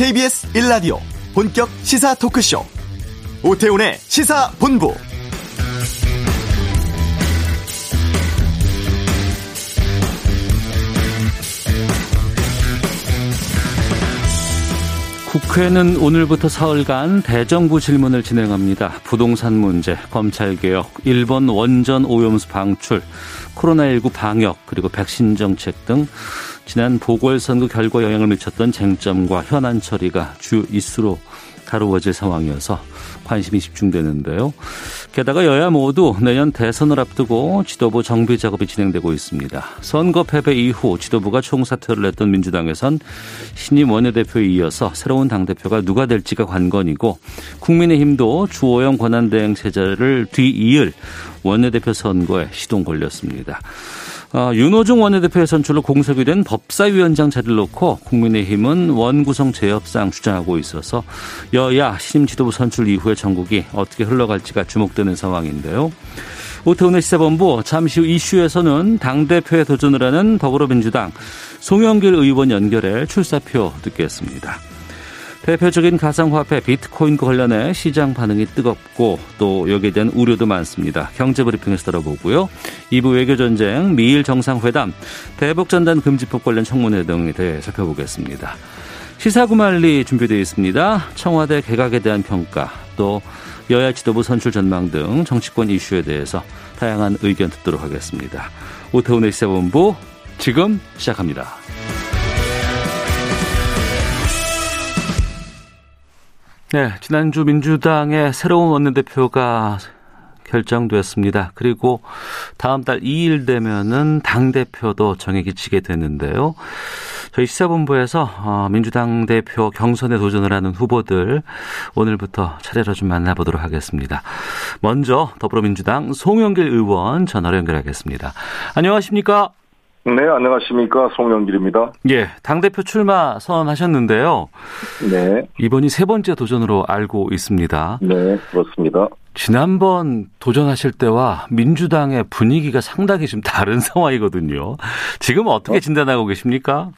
KBS 1라디오 본격 시사 토크쇼 오태훈의 시사본부 국회는 오늘부터 사흘간 대정부 질문을 진행합니다. 부동산 문제, 검찰개혁, 일본 원전 오염수 방출, 코로나19 방역, 그리고 백신 정책 등 지난 보궐선거 결과 영향을 미쳤던 쟁점과 현안 처리가 주 이슈로 다루어질 상황이어서 관심이 집중되는데요. 게다가 여야 모두 내년 대선을 앞두고 지도부 정비 작업이 진행되고 있습니다. 선거 패배 이후 지도부가 총사퇴를 했던 민주당에선 신임 원내대표에 이어서 새로운 당대표가 누가 될지가 관건이고 국민의힘도 주호영 권한대행 체제를 뒤이을 원내대표 선거에 시동 걸렸습니다. 어, 윤호중 원내대표의 선출로 공석이 된 법사위원장 자리를 놓고 국민의힘은 원구성 재협상 주장하고 있어서 여야 신임 지도부 선출 이후에 전국이 어떻게 흘러갈지가 주목되는 상황인데요. 오태훈의 시사본부 잠시 후 이슈에서는 당대표에 도전을 하는 더불어민주당 송영길 의원 연결해 출사표 듣겠습니다. 대표적인 가상화폐 비트코인과 관련해 시장 반응이 뜨겁고 또 여기에 대한 우려도 많습니다. 경제브리핑에서 들어보고요. 2부 외교전쟁, 미일 정상회담, 대북전단 금지법 관련 청문회 등에 대해 살펴보겠습니다. 시사구말리 준비되어 있습니다. 청와대 개각에 대한 평가, 또 여야 지도부 선출 전망 등 정치권 이슈에 대해서 다양한 의견 듣도록 하겠습니다. 오태훈의 시사본부 지금 시작합니다. 네, 지난주 민주당의 새로운 원내대표가 결정됐습니다. 그리고 다음 달 2일 되면은 당대표도 정액이 치게 되는데요. 저희 시사본부에서 어, 민주당 대표 경선에 도전을 하는 후보들 오늘부터 차례로 좀 만나보도록 하겠습니다. 먼저 더불어민주당 송영길 의원 전화로 연결하겠습니다. 안녕하십니까? 네, 안녕하십니까. 송영길입니다. 예, 당대표 출마 선언하셨는데요. 네. 이번이 세 번째 도전으로 알고 있습니다. 네, 그렇습니다. 지난번 도전하실 때와 민주당의 분위기가 상당히 좀 다른 상황이거든요. 지금 어떻게 진단하고 계십니까?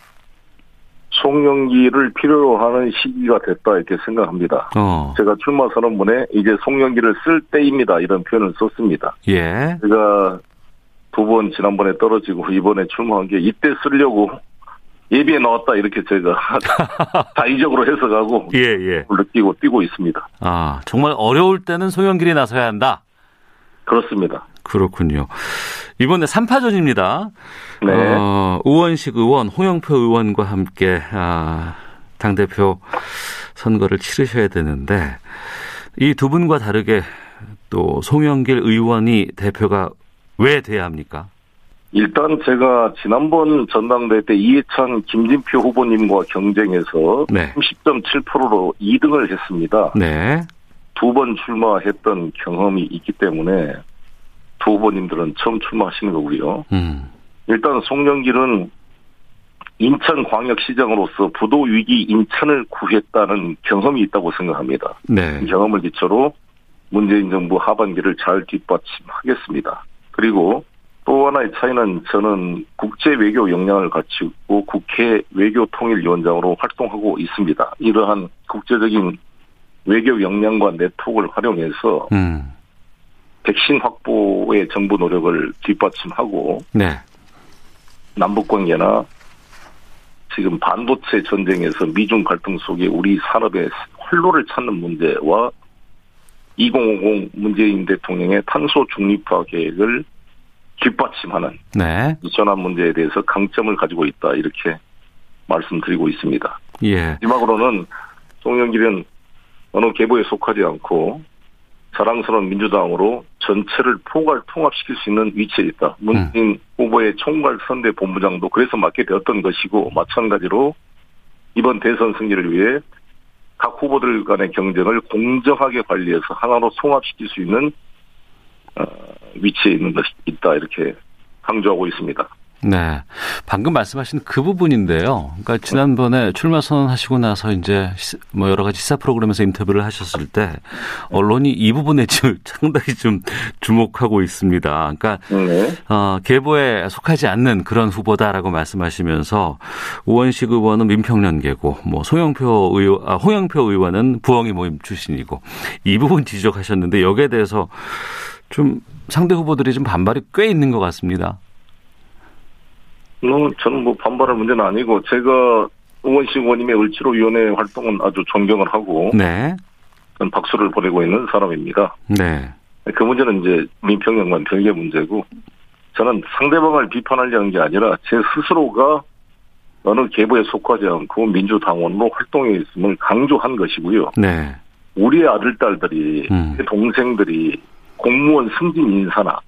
송영기를 필요로 하는 시기가 됐다 이렇게 생각합니다. 어. 제가 출마 선언문에 이제 송영기를 쓸 때입니다 이런 표현을 썼습니다. 예. 제가 두 번 지난번에 떨어지고 이번에 출마한 게 이때 쓰려고 예비에 나왔다 이렇게 제가 자의적으로 해석하고 예, 예. 느끼고 뛰고 있습니다. 아, 정말 어려울 때는 송영길이 나서야 한다. 그렇습니다. 그렇군요. 이번에 3파전입니다. 네. 어, 우원식 의원, 홍영표 의원과 함께 아, 당대표 선거를 치르셔야 되는데 이 두 분과 다르게 또 송영길 의원이 대표가 왜 돼야 합니까? 일단 제가 지난번 전당대회 때 이해찬, 김진표 후보님과 경쟁해서 네. 30.7%로 2등을 했습니다. 네. 두 번 출마했던 경험이 있기 때문에 두 후보님들은 처음 출마하시는 거고요. 음. 일단 송영길은 인천광역시장으로서 부도 위기 인천을 구했다는 경험이 있다고 생각합니다. 네. 이 경험을 기초로 문재인 정부 하반기를 잘 뒷받침하겠습니다. 그리고 또 하나의 차이는 저는 국제 외교 역량을 갖추고 국회 외교 통일위원장으로 활동하고 있습니다. 이러한 국제적인 외교 역량과 네트워크를 활용해서 음. 백신 확보의 정부 노력을 뒷받침하고 네. 남북 관계나 지금 반도체 전쟁에서 미중 갈등 속에 우리 산업의 활로를 찾는 문제와 2050 문재인 대통령의 탄소 중립화 계획을 뒷받침하는 네. 이 전환 문제에 대해서 강점을 가지고 있다 이렇게 말씀드리고 있습니다. 예. 마지막으로는 송영길은 어느 계보에 속하지 않고 자랑스러운 민주당으로 전체를 포괄 통합시킬 수 있는 위치에 있다. 문재인 후보의 총괄 선대 본부장도 그래서 맡게 되었던 것이고 마찬가지로 이번 대선 승리를 위해 각 후보들 간의 경쟁을 공정하게 관리해서 하나로 통합시킬 수 있는 어, 위치에 있는 것이 있다 이렇게 강조하고 있습니다. 네. 방금 말씀하신 그 부분인데요. 그러니까 지난번에 출마 선언하시고 나서 이제 뭐 여러 가지 시사 프로그램에서 인터뷰를 하셨을 때 언론이 이 부분에 지금 상당히 좀 주목하고 있습니다. 그러니까 네. 어, 계보에 속하지 않는 그런 후보다라고 말씀하시면서 우원식 의원은 민평연계고 뭐 송영표 의원, 아, 홍영표 의원은 부엉이 모임 출신이고 이 부분 지적하셨는데 여기에 대해서 좀 상대 후보들이 좀 반발이 꽤 있는 것 같습니다. 뭐 저는 뭐 반발할 문제는 아니고 제가 의원식 의원님의 을지로위원회 활동은 아주 존경을 하고 네. 전 박수를 보내고 있는 사람입니다. 네. 그 문제는 이제 민평연관 별개 문제고 저는 상대방을 비판하려는 게 아니라 제 스스로가 어느 계보에 속하지 않고 민주당원으로 활동해 있음을 강조한 것이고요. 네. 우리의 아들, 딸들이, 음. 동생들이 공무원 승진 인사나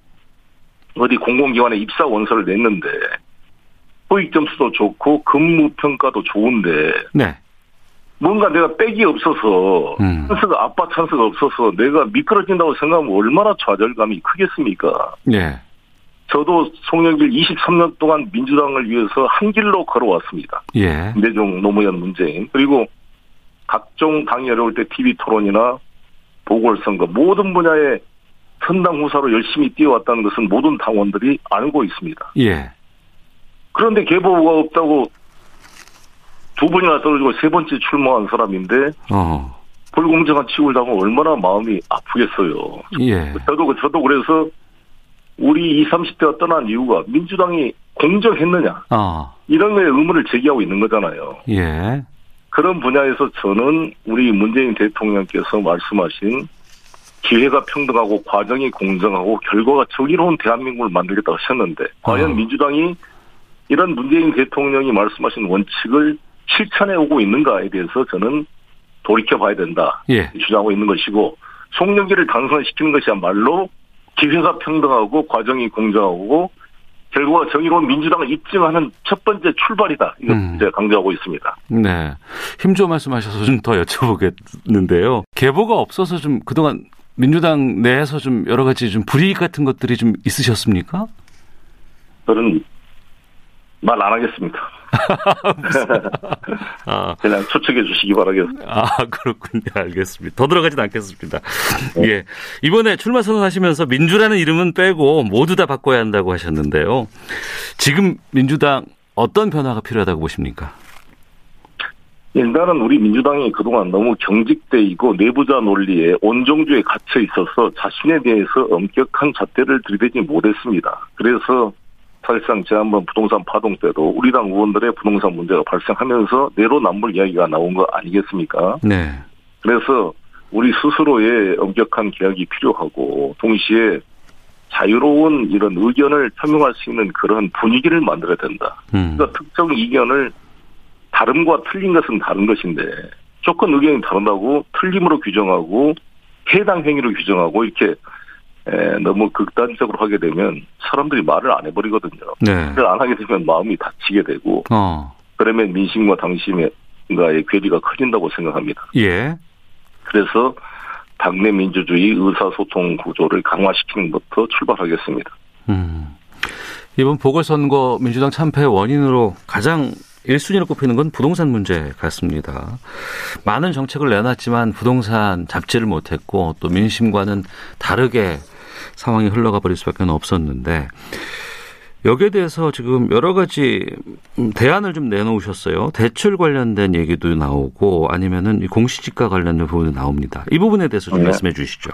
어디 공공기관에 입사 원서를 냈는데 토익 점수도 좋고 근무 평가도 좋은데 네. 뭔가 내가 빽이 없어서 음. 찬스가 아빠 찬스가 없어서 내가 미끄러진다고 생각하면 얼마나 좌절감이 크겠습니까? 네. 저도 송영길 23년 동안 민주당을 위해서 한 길로 걸어왔습니다. 예. 내종 노무현 문재인 그리고 각종 당이 어려울 때 TV 토론이나 보궐선거 모든 분야에 선당 후사로 열심히 뛰어왔다는 것은 모든 당원들이 알고 있습니다. 예. 그런데 계보가 없다고 두 번이나 떨어지고 세 번째 출마한 사람인데 어. 불공정한 취급을 당하면 얼마나 마음이 아프겠어요. 예. 저도 저도 그래서 우리 20, 30대가 떠난 이유가 민주당이 공정했느냐 어. 이런 거에 의문을 제기하고 있는 거잖아요. 예. 그런 분야에서 저는 우리 문재인 대통령께서 말씀하신 기회가 평등하고 과정이 공정하고 결과가 정의로운 대한민국을 만들겠다고 하셨는데 과연 어. 민주당이 이런 문재인 대통령이 말씀하신 원칙을 실천해 오고 있는가에 대해서 저는 돌이켜 봐야 된다. 예. 주장하고 있는 것이고 송영기를 당선시키는 것이야말로 기회가 평등하고 과정이 공정하고 결과가 정의로운 민주당을 입증하는 첫 번째 출발이다. 이거 음. 이제 강조하고 있습니다. 네. 힘줘 말씀하셔서 좀 더 여쭤보겠는데요. 계보가 없어서 좀 그동안 민주당 내에서 좀 여러 가지 좀 불이익 같은 것들이 좀 있으셨습니까? 저는 말 안 하겠습니다. 아. 그냥 추측해 주시기 바라겠습니다. 아, 그렇군요. 알겠습니다. 더 들어가진 않겠습니다. 네. 예. 이번에 출마 선언하시면서 민주라는 이름은 빼고 모두 다 바꿔야 한다고 하셨는데요. 지금 민주당 어떤 변화가 필요하다고 보십니까? 일단은 우리 민주당이 그동안 너무 경직돼 있고 내부자 논리에 온종주에 갇혀 있어서 자신에 대해서 엄격한 잣대를 들이대지 못했습니다. 그래서 사실상 지난번 부동산 파동 때도 우리 당 의원들의 부동산 문제가 발생하면서 내로남불 이야기가 나온 거 아니겠습니까? 네. 그래서 우리 스스로의 엄격한 개혁이 필요하고 동시에 자유로운 이런 의견을 표명할 수 있는 그런 분위기를 만들어야 된다. 음. 그러니까 특정 이견을 다름과 틀린 것은 다른 것인데 조건 의견이 다른다고 틀림으로 규정하고 해당 행위로 규정하고 이렇게 에, 너무 극단적으로 하게 되면 사람들이 말을 안 해버리거든요. 네. 말을 안 하게 되면 마음이 다치게 되고 어. 그러면 민심과 당심과의 괴리가 커진다고 생각합니다. 예. 그래서 당내 민주주의 의사소통 구조를 강화시키는 것부터 출발하겠습니다. 음. 이번 보궐선거 민주당 참패의 원인으로 가장 1순위로 꼽히는 건 부동산 문제 같습니다. 많은 정책을 내놨지만 부동산 잡지를 못했고 또 민심과는 다르게 상황이 흘러가 버릴 수밖에 없었는데 여기에 대해서 지금 여러 가지 대안을 좀 내놓으셨어요. 대출 관련된 얘기도 나오고 아니면은 공시지가 관련된 부분도 나옵니다. 이 부분에 대해서 좀 네. 말씀해 주시죠.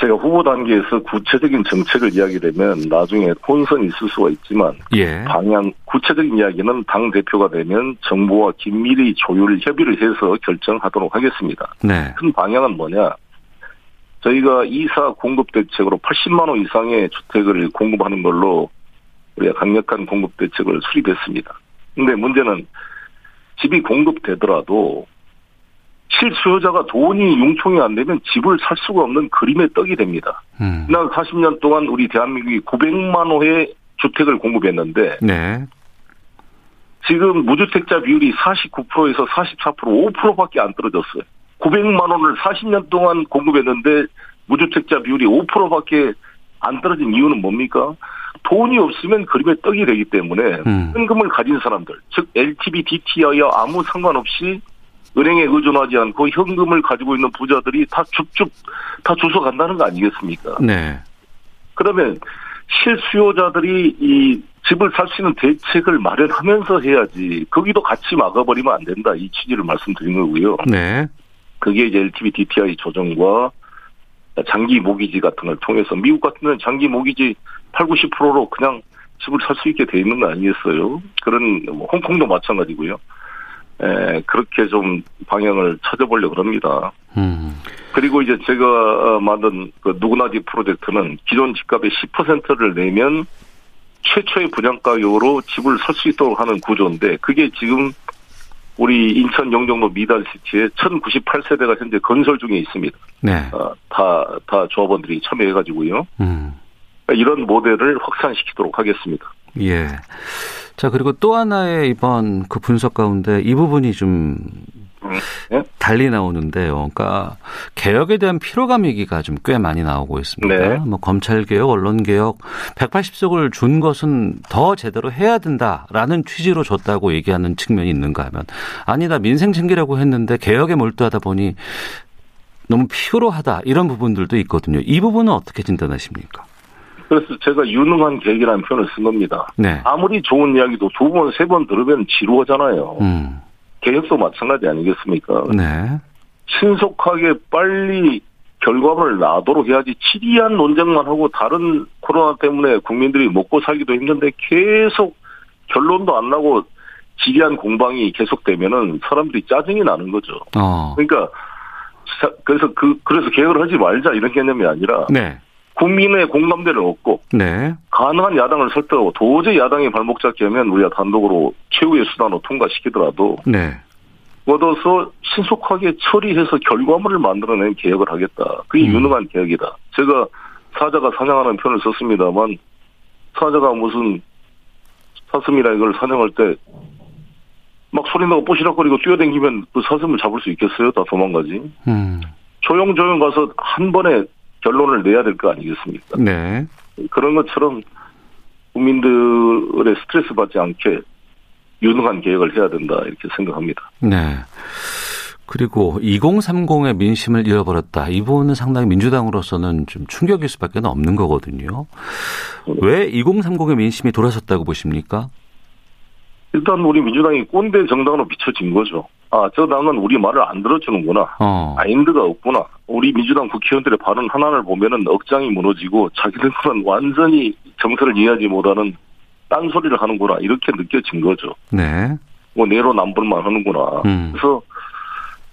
제가 후보 단계에서 구체적인 정책을 이야기되면 나중에 혼선이 있을 수가 있지만 예. 방향 구체적인 이야기는 당 대표가 되면 정부와 긴밀히 조율 협의를 해서 결정하도록 하겠습니다. 네. 큰 방향은 뭐냐? 저희가 이사 공급 대책으로 80만 호 이상의 주택을 공급하는 걸로 우리가 강력한 공급 대책을 수립했습니다. 근데 문제는 집이 공급되더라도 실수요자가 돈이 융통이 안 되면 집을 살 수가 없는 그림의 떡이 됩니다. 음. 지난 40년 동안 우리 대한민국이 900만 호의 주택을 공급했는데 네. 지금 무주택자 비율이 49%에서 44% 5%밖에 안 떨어졌어요. 900만 원을 40년 동안 공급했는데 무주택자 비율이 5%밖에 안 떨어진 이유는 뭡니까? 돈이 없으면 그림의 떡이 되기 때문에 음. 현금을 가진 사람들, 즉 LTV, DTI와 아무 상관없이 은행에 의존하지 않고 현금을 가지고 있는 부자들이 다 쭉쭉 다 주워 간다는 거 아니겠습니까? 네. 그러면 실수요자들이 이 집을 살 수 있는 대책을 마련하면서 해야지 거기도 같이 막아버리면 안 된다 이 취지를 말씀드린 거고요. 네. 그게 이제 LTV DTI 조정과 장기 모기지 같은 걸 통해서 미국 같은 데는 장기 모기지 8, 90%로 그냥 집을 살 수 있게 돼 있는 거 아니겠어요? 그런 뭐 홍콩도 마찬가지고요. 에, 그렇게 좀 방향을 찾아보려고 합니다. 음. 그리고 이제 제가 만든 그 누구나지 프로젝트는 기존 집값의 10%를 내면 최초의 분양가격으로 집을 살 수 있도록 하는 구조인데 그게 지금 우리 인천 영종도 미달시티에 1098세대가 현재 건설 중에 있습니다. 네. 어, 다, 다 조합원들이 참여해가지고요. 음. 이런 모델을 확산시키도록 하겠습니다. 예. 자, 그리고 또 하나의 이번 그 분석 가운데 이 부분이 좀 네? 달리 나오는데요. 그러니까 개혁에 대한 피로감 얘기가 좀 꽤 많이 나오고 있습니다. 네. 뭐 검찰 개혁, 언론 개혁 180석을 준 것은 더 제대로 해야 된다라는 취지로 줬다고 얘기하는 측면이 있는가 하면 아니다 민생 챙기려고 했는데 개혁에 몰두하다 보니 너무 피로하다 이런 부분들도 있거든요. 이 부분은 어떻게 진단하십니까? 그래서 제가 유능한 계획이라는 표현을 쓴 겁니다. 네. 아무리 좋은 이야기도 두 번, 세 번 들으면 지루하잖아요. 음. 개혁도 마찬가지 아니겠습니까? 네. 신속하게 빨리 결과물을 나도록 해야지 치리한 논쟁만 하고 다른 코로나 때문에 국민들이 먹고 살기도 힘든데 계속 결론도 안 나고 지리한 공방이 계속되면은 사람들이 짜증이 나는 거죠. 어. 그러니까 자- 그래서 그 그래서 개혁을 하지 말자 이런 개념이 아니라 네. 국민의 공감대를 얻고 네. 가능한 야당을 설득하고 도저히 야당이 발목 잡게 하면 우리가 단독으로 최후의 수단으로 통과시키더라도 네. 얻어서 신속하게 처리해서 결과물을 만들어낸 개혁을 하겠다. 그게 음. 유능한 개혁이다. 제가 사자가 사냥하는 표현을 썼습니다만 사자가 무슨 사슴이라 이걸 사냥할 때 막 소리 나고 뽀시락거리고 뛰어다니면 그 사슴을 잡을 수 있겠어요? 다 도망가지. 음. 조용조용 가서 한 번에 결론을 내야 될 거 아니겠습니까? 네. 그런 것처럼 국민들의 스트레스 받지 않게 유능한 계획을 해야 된다 이렇게 생각합니다. 네. 그리고 2030의 민심을 잃어버렸다. 이 부분은 상당히 민주당으로서는 좀 충격일 수밖에 없는 거거든요. 왜 2030의 민심이 돌아섰다고 보십니까? 일단 우리 민주당이 꼰대 정당으로 비춰진 거죠. 아, 저 당은 우리 말을 안 들어주는구나. 어. 마인드가 없구나. 우리 민주당 국회의원들의 발언 하나를 보면은 억장이 무너지고 자기들은 완전히 정서를 이해하지 못하는 딴소리를 하는구나. 이렇게 느껴진 거죠. 네. 뭐 내로남불만 하는구나. 음. 그래서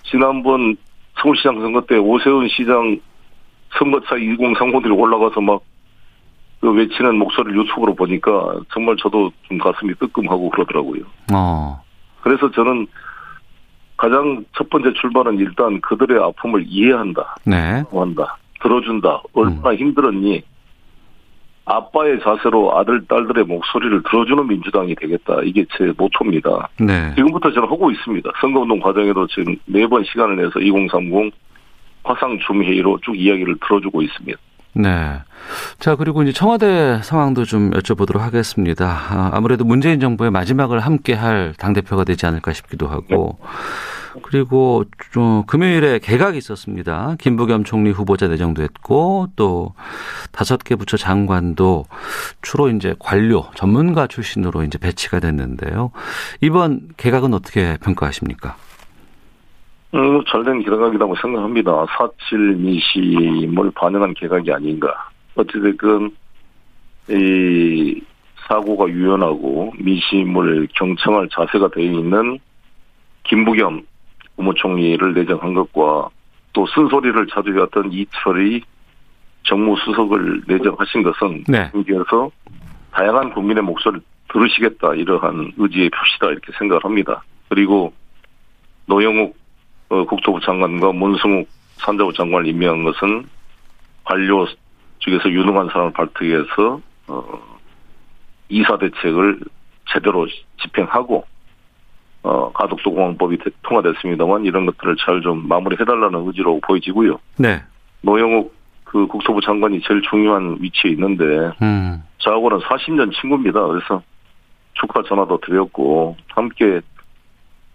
지난번 서울시장 선거 때 오세훈 시장 선거차 2030들이 올라가서 막 그 외치는 목소리를 유튜브로 보니까 정말 저도 좀 가슴이 뜨끔하고 그러더라고요. 어. 그래서 저는 가장 첫 번째 출발은 일단 그들의 아픔을 이해한다, 네. 한다, 들어준다. 얼마나 힘들었니? 아빠의 자세로 아들, 딸들의 목소리를 들어주는 민주당이 되겠다. 이게 제 모토입니다. 네. 지금부터 저는 하고 있습니다. 선거운동 과정에도 지금 매번 시간을 내서 2030 화상 줌회의로 쭉 이야기를 들어주고 있습니다. 네. 자, 그리고 이제 청와대 상황도 좀 여쭤보도록 하겠습니다. 아, 아무래도 문재인 정부의 마지막을 함께 할 당대표가 되지 않을까 싶기도 하고. 그리고 좀 금요일에 개각이 있었습니다. 김부겸 총리 후보자 내정도 했고 또 다섯 개 부처 장관도 주로 이제 관료 전문가 출신으로 이제 배치가 됐는데요. 이번 개각은 어떻게 평가하십니까? 음, 잘된 개각이라고 생각합니다. 사칠 미심을 반영한 개각이 아닌가. 어찌됐건, 이, 사고가 유연하고 미심을 경청할 자세가 되어 있는 김부겸 국무총리를 내정한 것과 또 쓴소리를 자주 해왔던 이철이 정무수석을 내정하신 것은 네. 여기에서 다양한 국민의 목소리를 들으시겠다 이러한 의지의 표시다 이렇게 생각을 합니다. 그리고 노영욱 어, 국토부 장관과 문승욱 산자부 장관을 임명한 것은 관료 쪽에서 유능한 사람을 발탁해서 어, 이사 대책을 제대로 집행하고 어, 가덕도 공항법이 대- 통과됐습니다만 이런 것들을 잘 좀 마무리해달라는 의지로 보여지고요. 네. 노영욱 그 국토부 장관이 제일 중요한 위치에 있는데 음. 저하고는 40년 친구입니다. 그래서 축하 전화도 드렸고 함께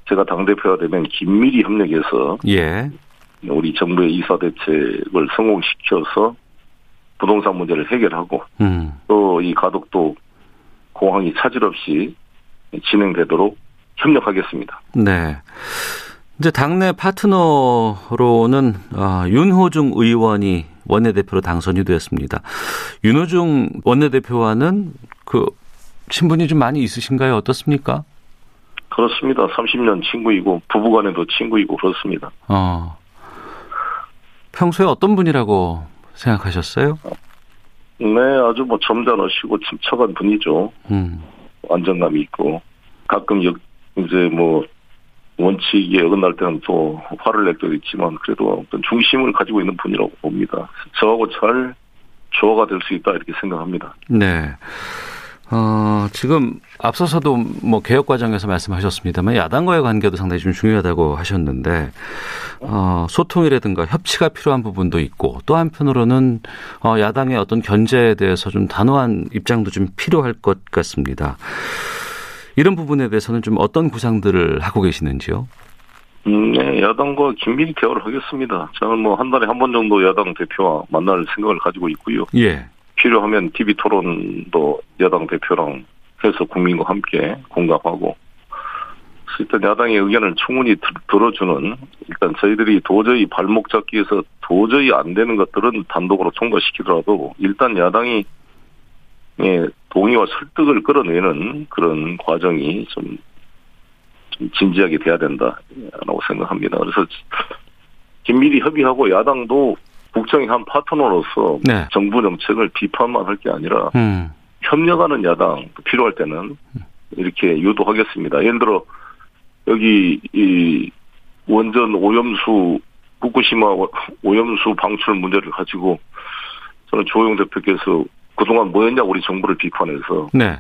제가 당대표가 되면 긴밀히 협력해서 예. 우리 정부의 이사 대책을 성공시켜서 부동산 문제를 해결하고 음. 또이 가덕도 공항이 차질 없이 진행되도록 협력하겠습니다. 네. 이제 당내 파트너로는 어, 윤호중 의원이 원내대표로 당선이 되었습니다. 윤호중 원내대표와는 그 신분이 좀 많이 있으신가요? 어떻습니까? 그렇습니다. 30년 친구이고 부부간에도 친구이고 그렇습니다. 어. 평소에 어떤 분이라고 생각하셨어요? 네, 아주 뭐 점잖으시고 침착한 분이죠. 음. 안정감이 있고 가끔 역, 이제 뭐 원칙에 어긋날 때는 또 화를 낼 때도 있지만 그래도 어떤 중심을 가지고 있는 분이라고 봅니다. 저하고 잘 조화가 될 수 있다 이렇게 생각합니다. 네. 어, 지금 앞서서도 뭐 개혁 과정에서 말씀하셨습니다만 야당과의 관계도 상당히 좀 중요하다고 하셨는데 어, 소통이라든가 협치가 필요한 부분도 있고 또 한편으로는 어, 야당의 어떤 견제에 대해서 좀 단호한 입장도 좀 필요할 것 같습니다. 이런 부분에 대해서는 좀 어떤 구상들을 하고 계시는지요? 음, 네, 야당과 긴밀히 대화를 하겠습니다. 저는 뭐 한 달에 한 번 정도 야당 대표와 만날 생각을 가지고 있고요. 예. 필요하면 TV 토론도 야당 대표랑 해서 국민과 함께 공감하고 일단 야당의 의견을 충분히 들어주는 일단 저희들이 도저히 발목 잡기에서 도저히 안 되는 것들은 단독으로 통과시키더라도 일단 야당이 예, 동의와 설득을 끌어내는 그런 과정이 좀, 좀 진지하게 돼야 된다라고 생각합니다. 그래서 긴밀히 협의하고 야당도 국정의 한 파트너로서 네. 정부 정책을 비판만 할 게 아니라 음. 협력하는 야당 필요할 때는 이렇게 유도하겠습니다. 예를 들어 여기 이 원전 오염수 후쿠시마 오염수 방출 문제를 가지고 저는 조영 대표께서 그동안 뭐였냐 우리 정부를 비판해서 네.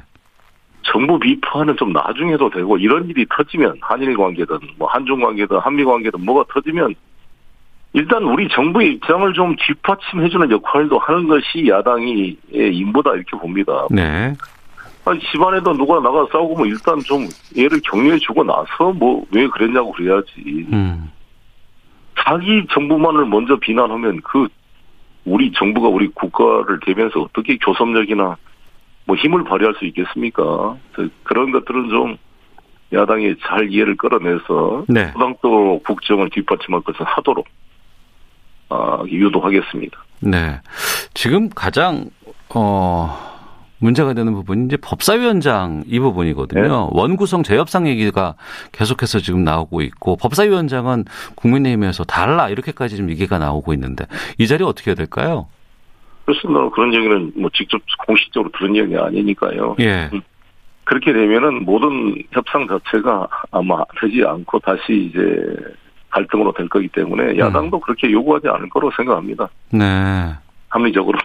정부 비판은 좀 나중에 해도 되고 이런 일이 터지면 한일 관계든 뭐 한중 관계든 한미 관계든 뭐가 터지면 일단 우리 정부의 입장을 좀 뒷받침해주는 역할도 하는 것이 야당이 임무다 이렇게 봅니다. 네. 아니, 집안에도 누가 나가 싸우고 뭐 일단 좀 얘를 격려해주고 나서 뭐 왜 그랬냐고 그래야지. 음. 자기 정부만을 먼저 비난하면 그 우리 정부가 우리 국가를 대면서 어떻게 교섭력이나 뭐 힘을 발휘할 수 있겠습니까? 그런 것들은 좀 야당이 잘 이해를 끌어내서 네. 부당도 국정을 뒷받침할 것을 하도록 아, 유도하겠습니다. 네. 지금 가장 어 문제가 되는 부분이 이제 법사위원장 이 부분이거든요. 네. 원구성 재협상 얘기가 계속해서 지금 나오고 있고 법사위원장은 국민의힘에서 달라 이렇게까지 좀 얘기가 나오고 있는데 이 자리 어떻게 해야 될까요? 그렇습니다. 그런 얘기는 뭐 직접 공식적으로 들은 얘기 아니니까요. 예. 그렇게 되면은 모든 협상 자체가 아마 되지 않고 다시 이제 갈등으로 될 거기 때문에 야당도 그렇게 요구하지 않을 거로 생각합니다. 네. 합리적으로.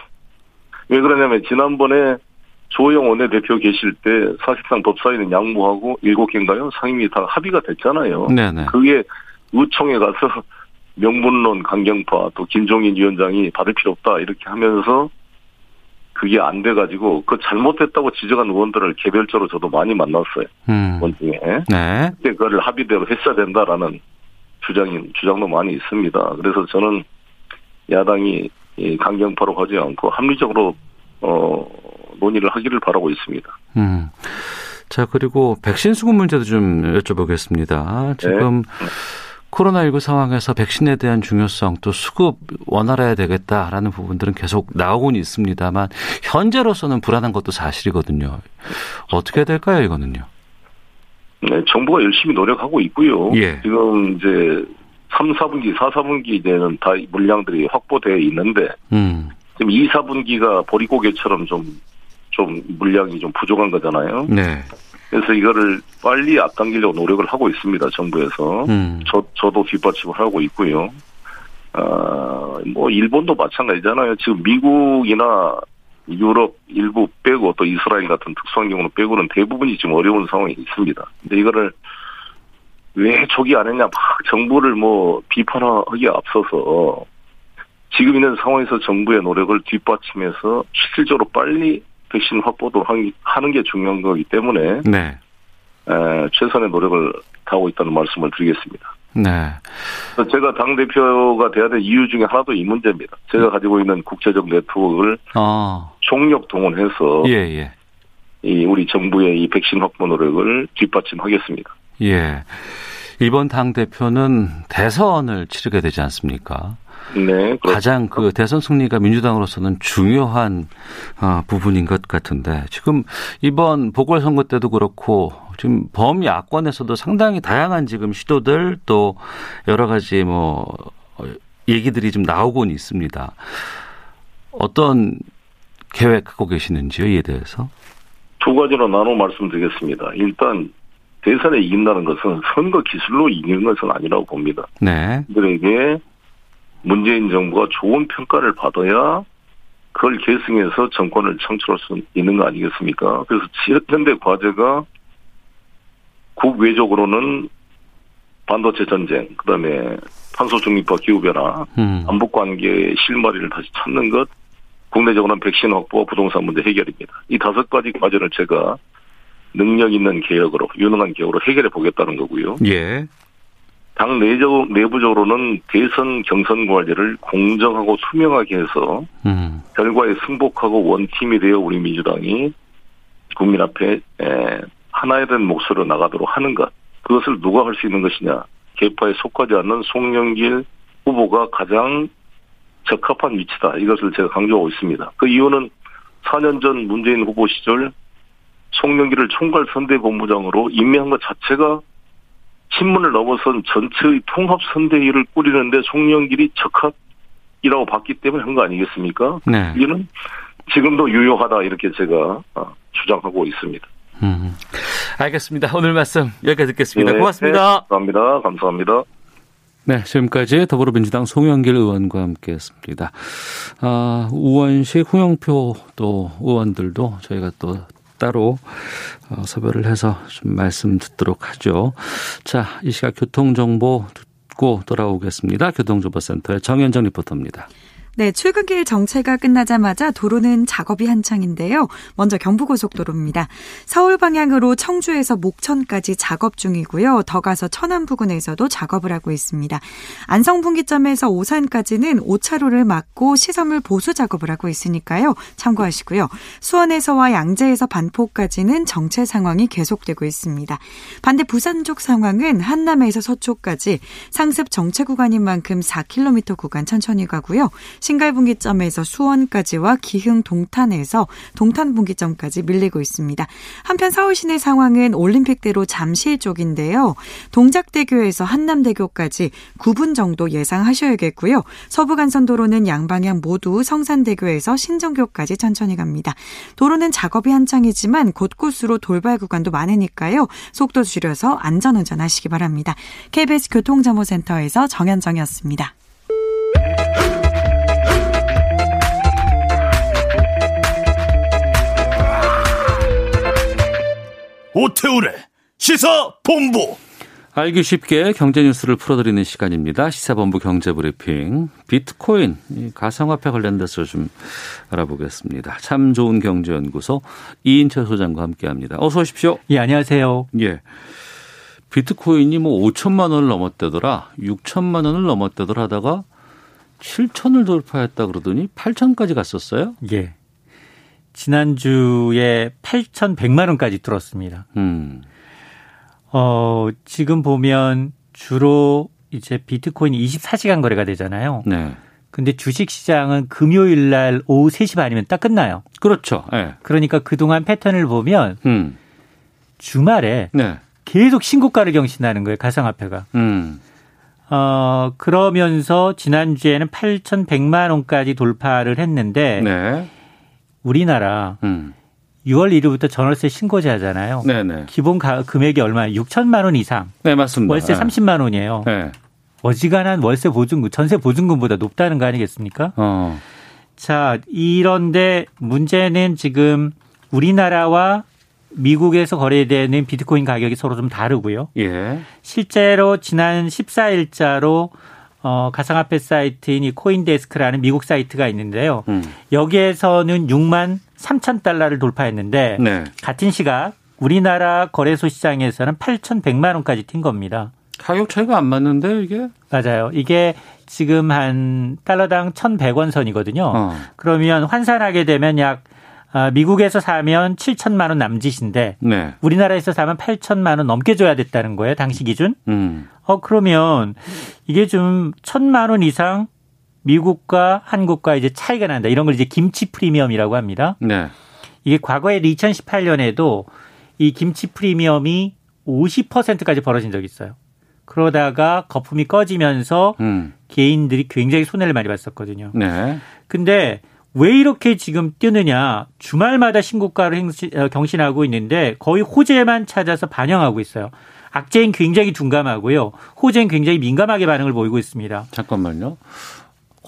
왜 그러냐면 지난번에 조영 원내대표 계실 때 사실상 법사위는 양보하고 일곱 개인가요? 상임위 다 합의가 됐잖아요. 네네. 그게 의총에 가서 명분론 강경파 또 김종인 위원장이 받을 필요 없다 이렇게 하면서 그게 안 돼가지고 그 잘못됐다고 지적한 의원들을 개별적으로 저도 많이 만났어요. 음. 원중에. 네. 그때 그거를 합의대로 했어야 된다라는 주장이 주장도 많이 있습니다. 그래서 저는 야당이 이 강경파로 가지 않고 합리적으로 어 논의를 하기를 바라고 있습니다. 음. 자, 그리고 백신 수급 문제도 좀 여쭤보겠습니다. 지금 코로나19 상황에서 백신에 대한 중요성 또 수급 원활해야 되겠다라는 부분들은 계속 나오고는 있습니다만 현재로서는 불안한 것도 사실이거든요. 어떻게 해야 될까요, 이거는요? 네, 정부가 열심히 노력하고 있고요. 예. 지금 이제 3, 4분기, 4, 4분기 때는 다 물량들이 확보되어 있는데 음. 지금 2, 4분기가 보리고개처럼 좀, 좀 물량이 좀 부족한 거잖아요. 네. 그래서 이거를 빨리 앞당기려고 노력을 하고 있습니다, 정부에서. 음. 저, 저도 뒷받침을 하고 있고요. 아, 뭐, 일본도 마찬가지잖아요. 지금 미국이나 유럽 일부 빼고 또 이스라엘 같은 특수한 경우는 빼고는 대부분이 지금 어려운 상황이 있습니다. 근데 이거를 왜 초기 안 했냐, 막 정부를 뭐 비판하기에 앞서서 지금 있는 상황에서 정부의 노력을 뒷받침해서 실질적으로 빨리 백신 확보도 하는 게 중요한 거기 때문에 네. 에, 최선의 노력을 다하고 있다는 말씀을 드리겠습니다. 네. 제가 당 대표가 돼야 될 이유 중에 하나도 이 문제입니다. 제가 가지고 있는 국제적 네트워크를 아. 총력 동원해서 예, 예. 이 우리 정부의 이 백신 확보 노력을 뒷받침하겠습니다. 예. 이번 당 대표는 대선을 치르게 되지 않습니까? 네. 그렇습니다. 가장 그 대선 승리가 민주당으로서는 중요한 어, 부분인 것 같은데 지금 이번 보궐선거 때도 그렇고 지금 범야권에서도 상당히 다양한 지금 시도들 또 여러 가지 뭐 어, 얘기들이 좀 나오곤 있습니다. 어떤 계획 갖고 계시는지요, 이에 대해서? 두 가지로 나눠 말씀드리겠습니다. 일단 대선에 이긴다는 것은 선거 기술로 이기는 것은 아니라고 봅니다. 네. 그들에게 문재인 정부가 좋은 평가를 받아야 그걸 계승해서 정권을 창출할 수 있는 거 아니겠습니까? 그래서 현대 과제가 국외적으로는 반도체 전쟁, 그다음에 탄소 중립화 기후 변화, 음. 남북 관계의 실마리를 다시 찾는 것, 국내적으로는 백신 확보와 부동산 문제 해결입니다. 이 다섯 가지 과제를 제가 능력 있는 개혁으로 유능한 개혁으로 해결해 보겠다는 거고요. 예. 당 내적, 내부적으로는 대선 경선 관리를 공정하고 투명하게 해서 음. 결과에 승복하고 원팀이 되어 우리 민주당이 국민 앞에 에, 하나에 된 목소리로 나가도록 하는 것. 그것을 누가 할 수 있는 것이냐. 개파에 속하지 않는 송영길 후보가 가장 적합한 위치다. 이것을 제가 강조하고 있습니다. 그 이유는 4년 전 문재인 후보 시절 송영길을 총괄 선대본부장으로 임명한 것 자체가 신문을 넘어선 전체의 통합 선대위를 꾸리는데 송영길이 적합이라고 봤기 때문에 한 거 아니겠습니까? 네. 이는 지금도 유효하다 이렇게 제가 어, 주장하고 있습니다. 음, 알겠습니다. 오늘 말씀 여기까지 듣겠습니다. 네, 고맙습니다. 네, 감사합니다. 감사합니다. 네, 지금까지 더불어민주당 송영길 의원과 함께했습니다. 아, 우원식, 홍영표 또 의원들도 저희가 또 따로 어, 섭외를 해서 좀 말씀 듣도록 하죠. 자, 이 시각 교통정보 듣고 돌아오겠습니다. 교통정보센터의 정현정 리포터입니다. 네, 출근길 정체가 끝나자마자 도로는 작업이 한창인데요. 먼저 경부고속도로입니다. 서울 방향으로 청주에서 목천까지 작업 중이고요. 더 가서 천안 부근에서도 작업을 하고 있습니다. 안성분기점에서 오산까지는 5차로를 막고 시설물 보수 작업을 하고 있으니까요. 참고하시고요. 수원에서와 양재에서 반포까지는 정체 상황이 계속되고 있습니다. 반대 부산 쪽 상황은 한남에서 서초까지 상습 정체 구간인 만큼 4km 구간 천천히 가고요. 신갈분기점에서 수원까지와 기흥 동탄에서 동탄분기점까지 밀리고 있습니다. 한편 서울 시내 상황은 올림픽대로 잠실 쪽인데요. 동작대교에서 한남대교까지 9분 정도 예상하셔야겠고요. 서부간선도로는 양방향 모두 성산대교에서 신정교까지 천천히 갑니다. 도로는 작업이 한창이지만 곳곳으로 돌발 구간도 많으니까요. 속도 줄여서 안전운전 하시기 바랍니다. KBS 교통정보센터에서 정현정이었습니다. 오태우래 시사 본부. 알기 쉽게 경제 뉴스를 풀어드리는 시간입니다. 시사본부 경제브리핑. 비트코인 가상화폐 관련돼서 좀 알아보겠습니다. 참 좋은 경제연구소 이인철 소장과 함께합니다. 어서 오십시오. 예, 안녕하세요. 예. 비트코인이 뭐 5천만 원을 넘었대더라, 6천만 원을 넘었대더라 하다가 7천을 돌파했다 그러더니 8천까지 갔었어요. 예. 지난주에 8,100만 원까지 뚫었습니다. 음. 어, 지금 보면 주로 이제 비트코인이 24시간 거래가 되잖아요. 네. 근데 주식 시장은 금요일 날 오후 3시 반이면 딱 끝나요. 그렇죠. 네. 그러니까 그동안 패턴을 보면 음. 주말에 네. 계속 신고가를 경신하는 거예요. 가상화폐가. 음. 어, 그러면서 지난주에는 8,100만 원까지 돌파를 했는데 네. 우리나라 음. 6월 1일부터 전월세 신고제 하잖아요. 네네. 기본 가, 금액이 얼마나 6천만 원 이상. 네, 맞습니다. 월세 네. 30만 원이에요. 네. 어지간한 월세 보증금, 전세 보증금보다 높다는 거 아니겠습니까? 어. 자, 이런데 문제는 지금 우리나라와 미국에서 거래되는 비트코인 가격이 서로 좀 다르고요. 예. 실제로 지난 14일자로 어, 가상화폐 사이트인 이 코인데스크라는 미국 사이트가 있는데요. 음. 여기에서는 6만 3천 달러를 돌파했는데 네. 같은 시각 우리나라 거래소 시장에서는 8,100만 원까지 튄 겁니다. 가격 차이가 안 맞는데 이게? 맞아요. 이게 지금 한 달러당 1,100원 선이거든요. 어. 그러면 환산하게 되면 약 아, 미국에서 사면 7천만 원 남짓인데 네. 우리나라에서 사면 8천만 원 넘게 줘야 됐다는 거예요. 당시 기준. 음. 어 그러면 이게 좀 천만 원 이상 미국과 한국과 이제 차이가 난다. 이런 걸 이제 김치 프리미엄이라고 합니다. 네. 이게 과거에 2018년에도 이 김치 프리미엄이 50%까지 벌어진 적이 있어요. 그러다가 거품이 꺼지면서 음. 개인들이 굉장히 손해를 많이 봤었거든요. 네. 근데 왜 이렇게 지금 뛰느냐 주말마다 신고가를 행시, 어, 경신하고 있는데 거의 호재만 찾아서 반영하고 있어요. 악재는 굉장히 둔감하고요. 호재는 굉장히 민감하게 반응을 보이고 있습니다. 잠깐만요.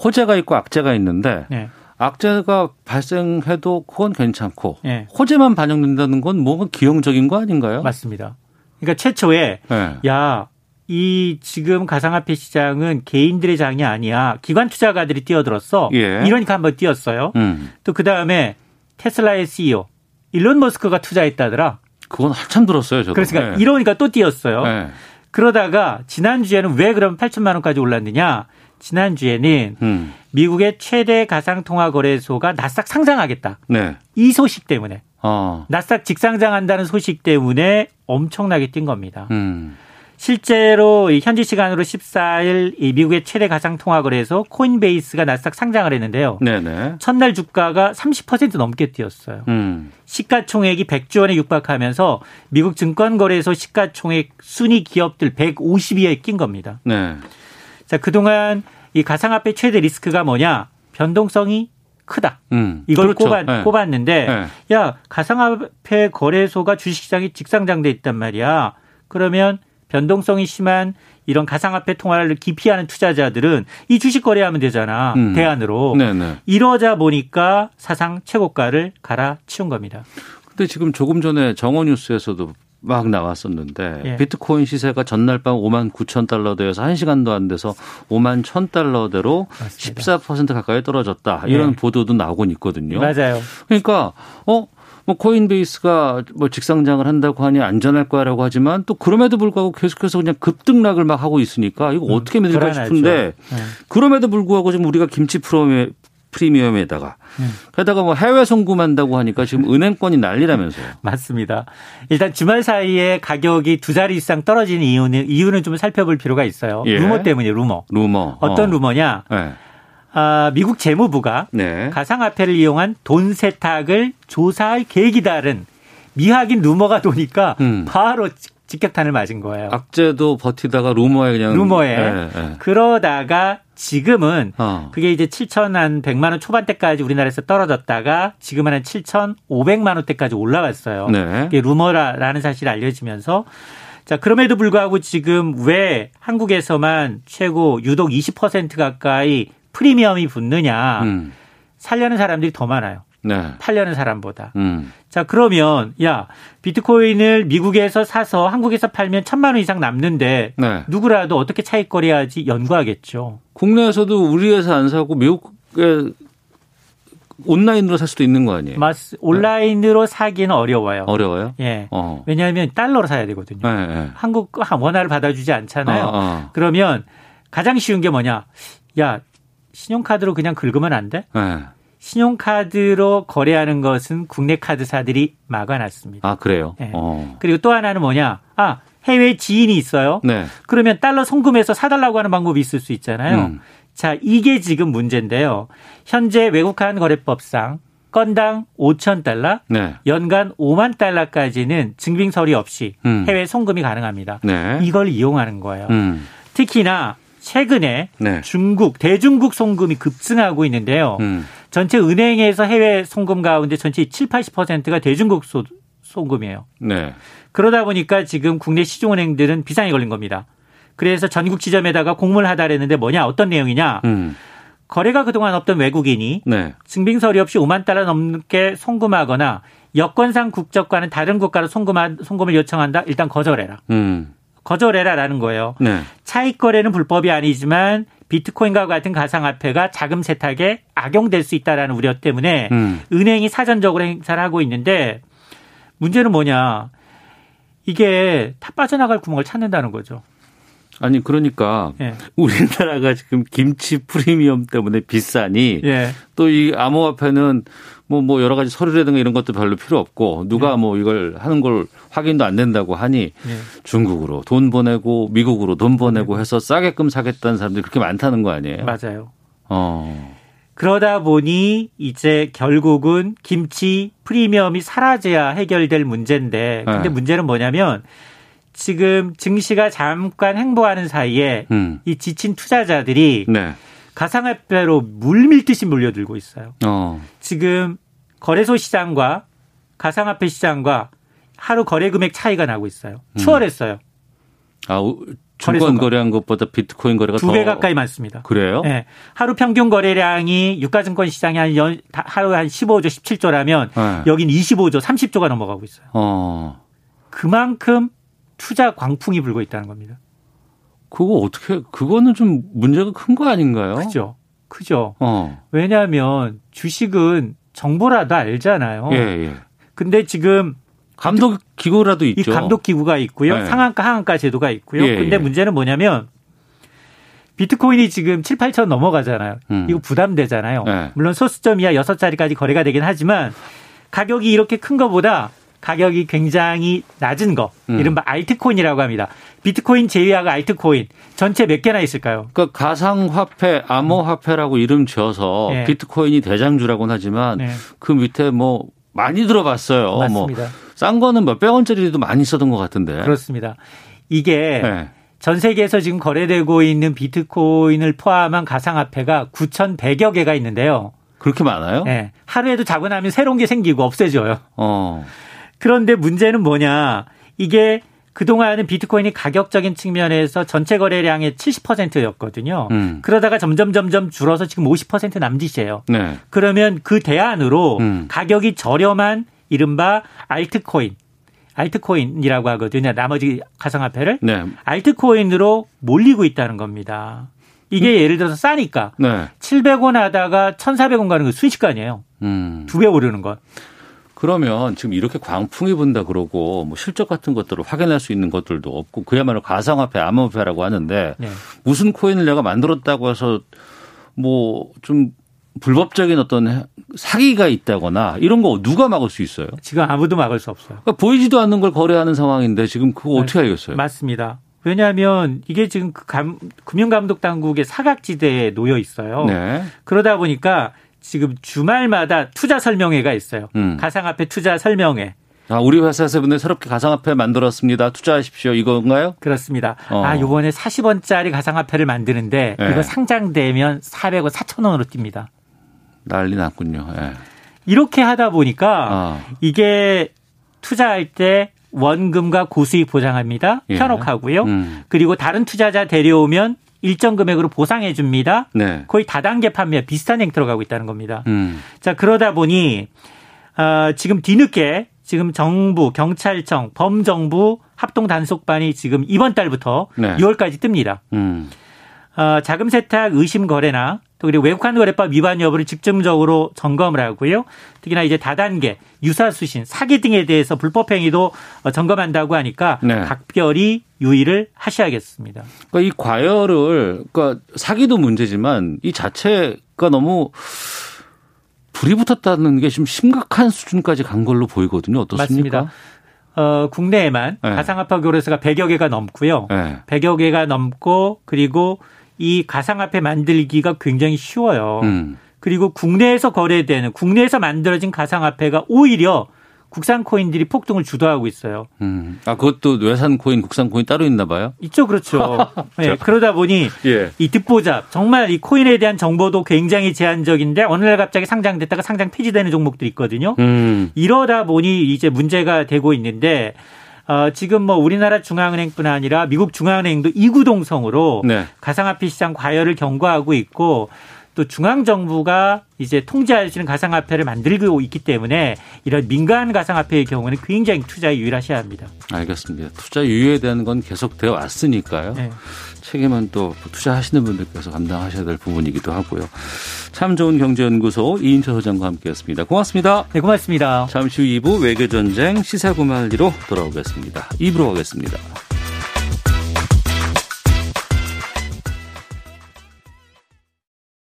호재가 있고 악재가 있는데 네. 악재가 발생해도 그건 괜찮고 네. 호재만 반영된다는 건 뭔가 기형적인 거 아닌가요? 맞습니다. 그러니까 최초에 네. 야 이 지금 가상화폐 시장은 개인들의 장이 아니야. 기관 투자가들이 뛰어들었어. 예. 이러니까 한번 뛰었어요. 음. 또그 다음에 테슬라의 CEO 일론 머스크가 투자했다더라. 그건 한참 들었어요. 저도. 그러니까 네. 이러니까 또 뛰었어요. 네. 그러다가 지난주에는 왜 그럼 8천만 원까지 올랐느냐? 지난주에는 음. 미국의 최대 가상통화 거래소가 나스닥 상장하겠다. 네. 이 소식 때문에. 어. 나스닥 직상장한다는 소식 때문에 엄청나게 뛴 겁니다. 음. 실제로 현지 시간으로 14일 이 미국의 최대 가상 통화 거래소 코인베이스가 나스닥 상장을 했는데요. 네네. 첫날 주가가 30% 넘게 뛰었어요. 음. 시가총액이 100조 원에 육박하면서 미국 증권거래소 시가총액 순위 기업들 150위에 낀 겁니다. 네. 자, 그동안 이 가상화폐 최대 리스크가 뭐냐? 변동성이 크다. 음, 이걸 그렇죠. 꼽았, 네. 꼽았는데, 네. 야, 가상화폐 거래소가 주식시장에 직상장돼 있단 말이야. 그러면 변동성이 심한 이런 가상화폐 통화를 기피하는 투자자들은 이 주식 거래하면 되잖아. 음. 대안으로. 네네. 이러자 보니까 사상 최고가를 갈아치운 겁니다. 근데 지금 조금 전에 정오뉴스에서도 막 나왔었는데 예. 비트코인 시세가 전날 밤 5만 9천 달러대에서 1시간도 안 돼서 5만 1천 달러대로 맞습니다. 14% 가까이 떨어졌다. 이런 예. 보도도 나오곤 있거든요. 맞아요. 그러니까 어 뭐 코인베이스가 뭐 직상장을 한다고 하니 안전할 거라고 하지만 또 그럼에도 불구하고 계속해서 그냥 급등락을 막 하고 있으니까 이거 음, 어떻게 믿을까 싶은데 네. 그럼에도 불구하고 지금 우리가 김치 프로에 프리미엄에다가 음. 게다가 뭐 해외 송금한다고 하니까 지금 은행권이 난리라면서요. 맞습니다. 일단 주말 사이에 가격이 두 자리 이상 떨어지는 이유는 이유는 좀 살펴볼 필요가 있어요. 예. 루머 때문에 루머. 루머. 어떤 어. 루머냐? 네. 아, 미국 재무부가 네. 가상화폐를 이용한 돈 세탁을 조사할 계획이다는 미확인 루머가 도니까 음. 바로 직격탄을 맞은 거예요. 악재도 버티다가 루머에 그냥 루머에 네, 네. 그러다가 지금은 어. 그게 이제 7천 한 100만 원 초반대까지 우리나라에서 떨어졌다가 지금은 한 7,500만 원대까지 올라갔어요. 네. 이게 루머라는 사실이 알려지면서 자, 그럼에도 불구하고 지금 왜 한국에서만 최고 유독 20% 가까이 프리미엄이 붙느냐. 음. 살려는 사람들이 더 많아요. 네. 팔려는 사람보다. 음. 자, 그러면 야, 비트코인을 미국에서 사서 한국에서 팔면 천만 원 이상 남는데 네. 누구라도 어떻게 차익 거래하지 연구하겠죠. 국내에서도 우리에서 안 사고 미국에 온라인으로 살 수도 있는 거 아니에요? 맞, 온라인으로 사기는 어려워요. 어려워요? 예. 어. 왜냐하면 달러로 사야 되거든요. 네, 네. 한국 원화를 받아주지 않잖아요. 어, 어. 그러면 가장 쉬운 게 뭐냐? 야, 신용카드로 그냥 긁으면 안 돼? 네. 신용카드로 거래하는 것은 국내 카드사들이 막아놨습니다. 아, 그래요? 네. 어. 그리고 또 하나는 뭐냐? 아, 해외 지인이 있어요. 네. 그러면 달러 송금해서 사달라고 하는 방법이 있을 수 있잖아요. 음. 자, 이게 지금 문제인데요. 현재 외국한 거래법상 건당 5천 달러, 네. 연간 5만 달러까지는 증빙 서류 없이 음. 해외 송금이 가능합니다. 네. 이걸 이용하는 거예요. 음. 특히나 최근에 네. 중국 대중국 송금이 급증하고 있는데요. 음. 전체 은행에서 해외 송금 가운데 전체 7, 80%가 대중국 소, 송금이에요. 네. 그러다 보니까 지금 국내 시중은행들은 비상이 걸린 겁니다. 그래서 전국 지점에다가 공문을 하다 그랬는데 뭐냐 어떤 내용이냐. 음. 거래가 그동안 없던 외국인이 네. 증빙 서류 없이 5만 달러 넘게 송금하거나 여권상 국적과는 다른 국가로 송금 송금을 요청한다. 일단 거절해라. 음. 거절해라라는 거예요. 네. 차익 거래는 불법이 아니지만 비트코인과 같은 가상화폐가 자금 세탁에 악용될 수 있다라는 우려 때문에 음. 은행이 사전적으로 행사를 하고 있는데 문제는 뭐냐? 이게 다 빠져나갈 구멍을 찾는다는 거죠. 아니 그러니까 예. 우리나라가 지금 김치 프리미엄 때문에 비싸니 예. 또이 암호화폐는 뭐뭐 뭐 여러 가지 서류라든가 이런 것도 별로 필요 없고 누가 예. 뭐 이걸 하는 걸 확인도 안 된다고 하니 예. 중국으로 돈 보내고 미국으로 돈 보내고 해서 싸게끔 사겠다는 사람들이 그렇게 많다는 거 아니에요? 맞아요. 어. 그러다 보니 이제 결국은 김치 프리미엄이 사라져야 해결될 문제인데 근데 네. 문제는 뭐냐면 지금 증시가 잠깐 행보하는 사이에 음. 이 지친 투자자들이 네. 가상화폐로 물밀듯이 몰려들고 있어요. 어. 지금 거래소 시장과 가상화폐 시장과 하루 거래 금액 차이가 나고 있어요. 음. 추월했어요. 아, 증권 거래한 것보다 비트코인 거래가 두 배 가까이 많습니다. 그래요? 네. 하루 평균 거래량이 유가증권 시장이 한 연, 하루에 한 15조, 17조라면 네. 여긴 25조, 30조가 넘어가고 있어요. 어. 그만큼 투자 광풍이 불고 있다는 겁니다. 그거 어떻게 그거는 좀 문제가 큰 거 아닌가요? 그죠. 크죠. 어. 왜냐하면 주식은 정보라도 알잖아요. 예, 예. 근데 지금 감독 기구라도 있죠. 이 감독 기구가 있고요. 네. 상한가 하한가 제도가 있고요. 예, 근데 예. 문제는 뭐냐면 비트코인이 지금 7, 8천 넘어가잖아요. 음. 이거 부담되잖아요. 네. 물론 소수점 이하 6자리까지 거래가 되긴 하지만 가격이 이렇게 큰 것보다 가격이 굉장히 낮은 거, 음. 이른바 알트코인이라고 합니다. 비트코인 제외하고 알트코인 전체 몇 개나 있을까요? 그 가상화폐, 암호화폐라고 이름 지어서 네. 비트코인이 대장주라고는 하지만 네. 그 밑에 뭐 많이 들어봤어요. 뭐 맞습니다. 뭐 싼 거는 몇백 원짜리도 많이 쓰던 것 같은데. 그렇습니다. 이게 네. 전 세계에서 지금 거래되고 있는 비트코인을 포함한 가상화폐가 9,100여 개가 있는데요. 그렇게 많아요? 네. 하루에도 자고 나면 새로운 게 생기고 없어져요. 어. 그런데 문제는 뭐냐. 이게 그동안은 비트코인이 가격적인 측면에서 전체 거래량의 70%였거든요. 음. 그러다가 점점 점점 줄어서 지금 50% 남짓이에요. 네. 그러면 그 대안으로 음. 가격이 저렴한 이른바 알트코인 알트코인이라고 하거든요. 나머지 가상화폐를 네. 알트코인으로 몰리고 있다는 겁니다. 이게 음. 예를 들어서 싸니까 네. 700원 하다가 1,400원 가는 거 순식간이에요. 음. 두배 오르는 것. 그러면 지금 이렇게 광풍이 분다 그러고 뭐 실적 같은 것들을 확인할 수 있는 것들도 없고 그야말로 가상화폐, 암호화폐라고 하는데 네. 무슨 코인을 내가 만들었다고 해서 뭐 좀 불법적인 어떤 사기가 있다거나 이런 거 누가 막을 수 있어요? 지금 아무도 막을 수 없어요. 그러니까 보이지도 않는 걸 거래하는 상황인데 지금 그거 네. 어떻게 알겠어요? 맞습니다. 왜냐하면 이게 지금 그 감, 금융감독 당국의 사각지대에 놓여 있어요. 네. 그러다 보니까 지금 주말마다 투자 설명회가 있어요. 음. 가상화폐 투자 설명회. 아, 우리 회사에서 근데 새롭게 가상화폐 만들었습니다. 투자하십시오. 이건가요? 그렇습니다. 어. 아, 요번에 40원짜리 가상화폐를 만드는데 네. 이거 상장되면 400원, 4천원으로 뜁니다. 난리 났군요. 네. 이렇게 하다 보니까 어. 이게 투자할 때 원금과 고수익 보장합니다. 예. 현혹하고요. 음. 그리고 다른 투자자 데려오면 일정 금액으로 보상해 줍니다. 네. 거의 다단계 판매 비슷한 행태로 가고 있다는 겁니다. 음. 자 그러다 보니 어, 지금 뒤늦게 지금 정부, 경찰청, 범정부 합동 단속반이 지금 이번 달부터 네. 6월까지 뜹니다. 음. 어, 자금 세탁 의심 거래나 또 그리고 외국환 거래법 위반 여부를 집중적으로 점검을 하고요. 특히나 이제 다단계 유사 수신, 사기 등에 대해서 불법 행위도 어, 점검한다고 하니까 네. 각별히 유의를 하셔야겠습니다. 그러니까 이 과열을 그러니까 사기도 문제지만 이 자체가 너무 불이 붙었다는 게좀 심각한 수준까지 간 걸로 보이거든요. 어떻습니까? 맞습니다. 어, 국내에만 네. 가상화폐 거래소가 100여 개가 넘고요. 네. 100여 개가 넘고 그리고 이 가상화폐 만들기가 굉장히 쉬워요. 음. 그리고 국내에서 거래되는 국내에서 만들어진 가상화폐가 오히려 국산 코인들이 폭등을 주도하고 있어요. 음. 아, 그것도 외산 코인, 국산 코인 따로 있나 봐요? 있죠, 그렇죠. 네, 그러다 보니 예. 이 듣보잡, 정말 이 코인에 대한 정보도 굉장히 제한적인데 어느 날 갑자기 상장됐다가 상장 폐지되는 종목들이 있거든요. 음. 이러다 보니 이제 문제가 되고 있는데 어, 지금 뭐 우리나라 중앙은행뿐 아니라 미국 중앙은행도 이구동성으로 네. 가상화폐 시장 과열을 경고하고 있고 또 중앙 정부가 이제 통제할 수 있는 가상화폐를 만들고 있기 때문에 이런 민간 가상화폐의 경우는 굉장히 투자에 유의하셔야 합니다. 알겠습니다. 투자 유예에 대한 건 계속 되어 왔으니까요. 네. 책임은 또 투자하시는 분들께서 감당하셔야 될 부분이기도 하고요. 참 좋은 경제연구소 이인철 소장과 함께했습니다. 고맙습니다. 네, 고맙습니다. 잠시 후 2부 외교전쟁 시사구말리로 돌아오겠습니다. 2부로 가겠습니다.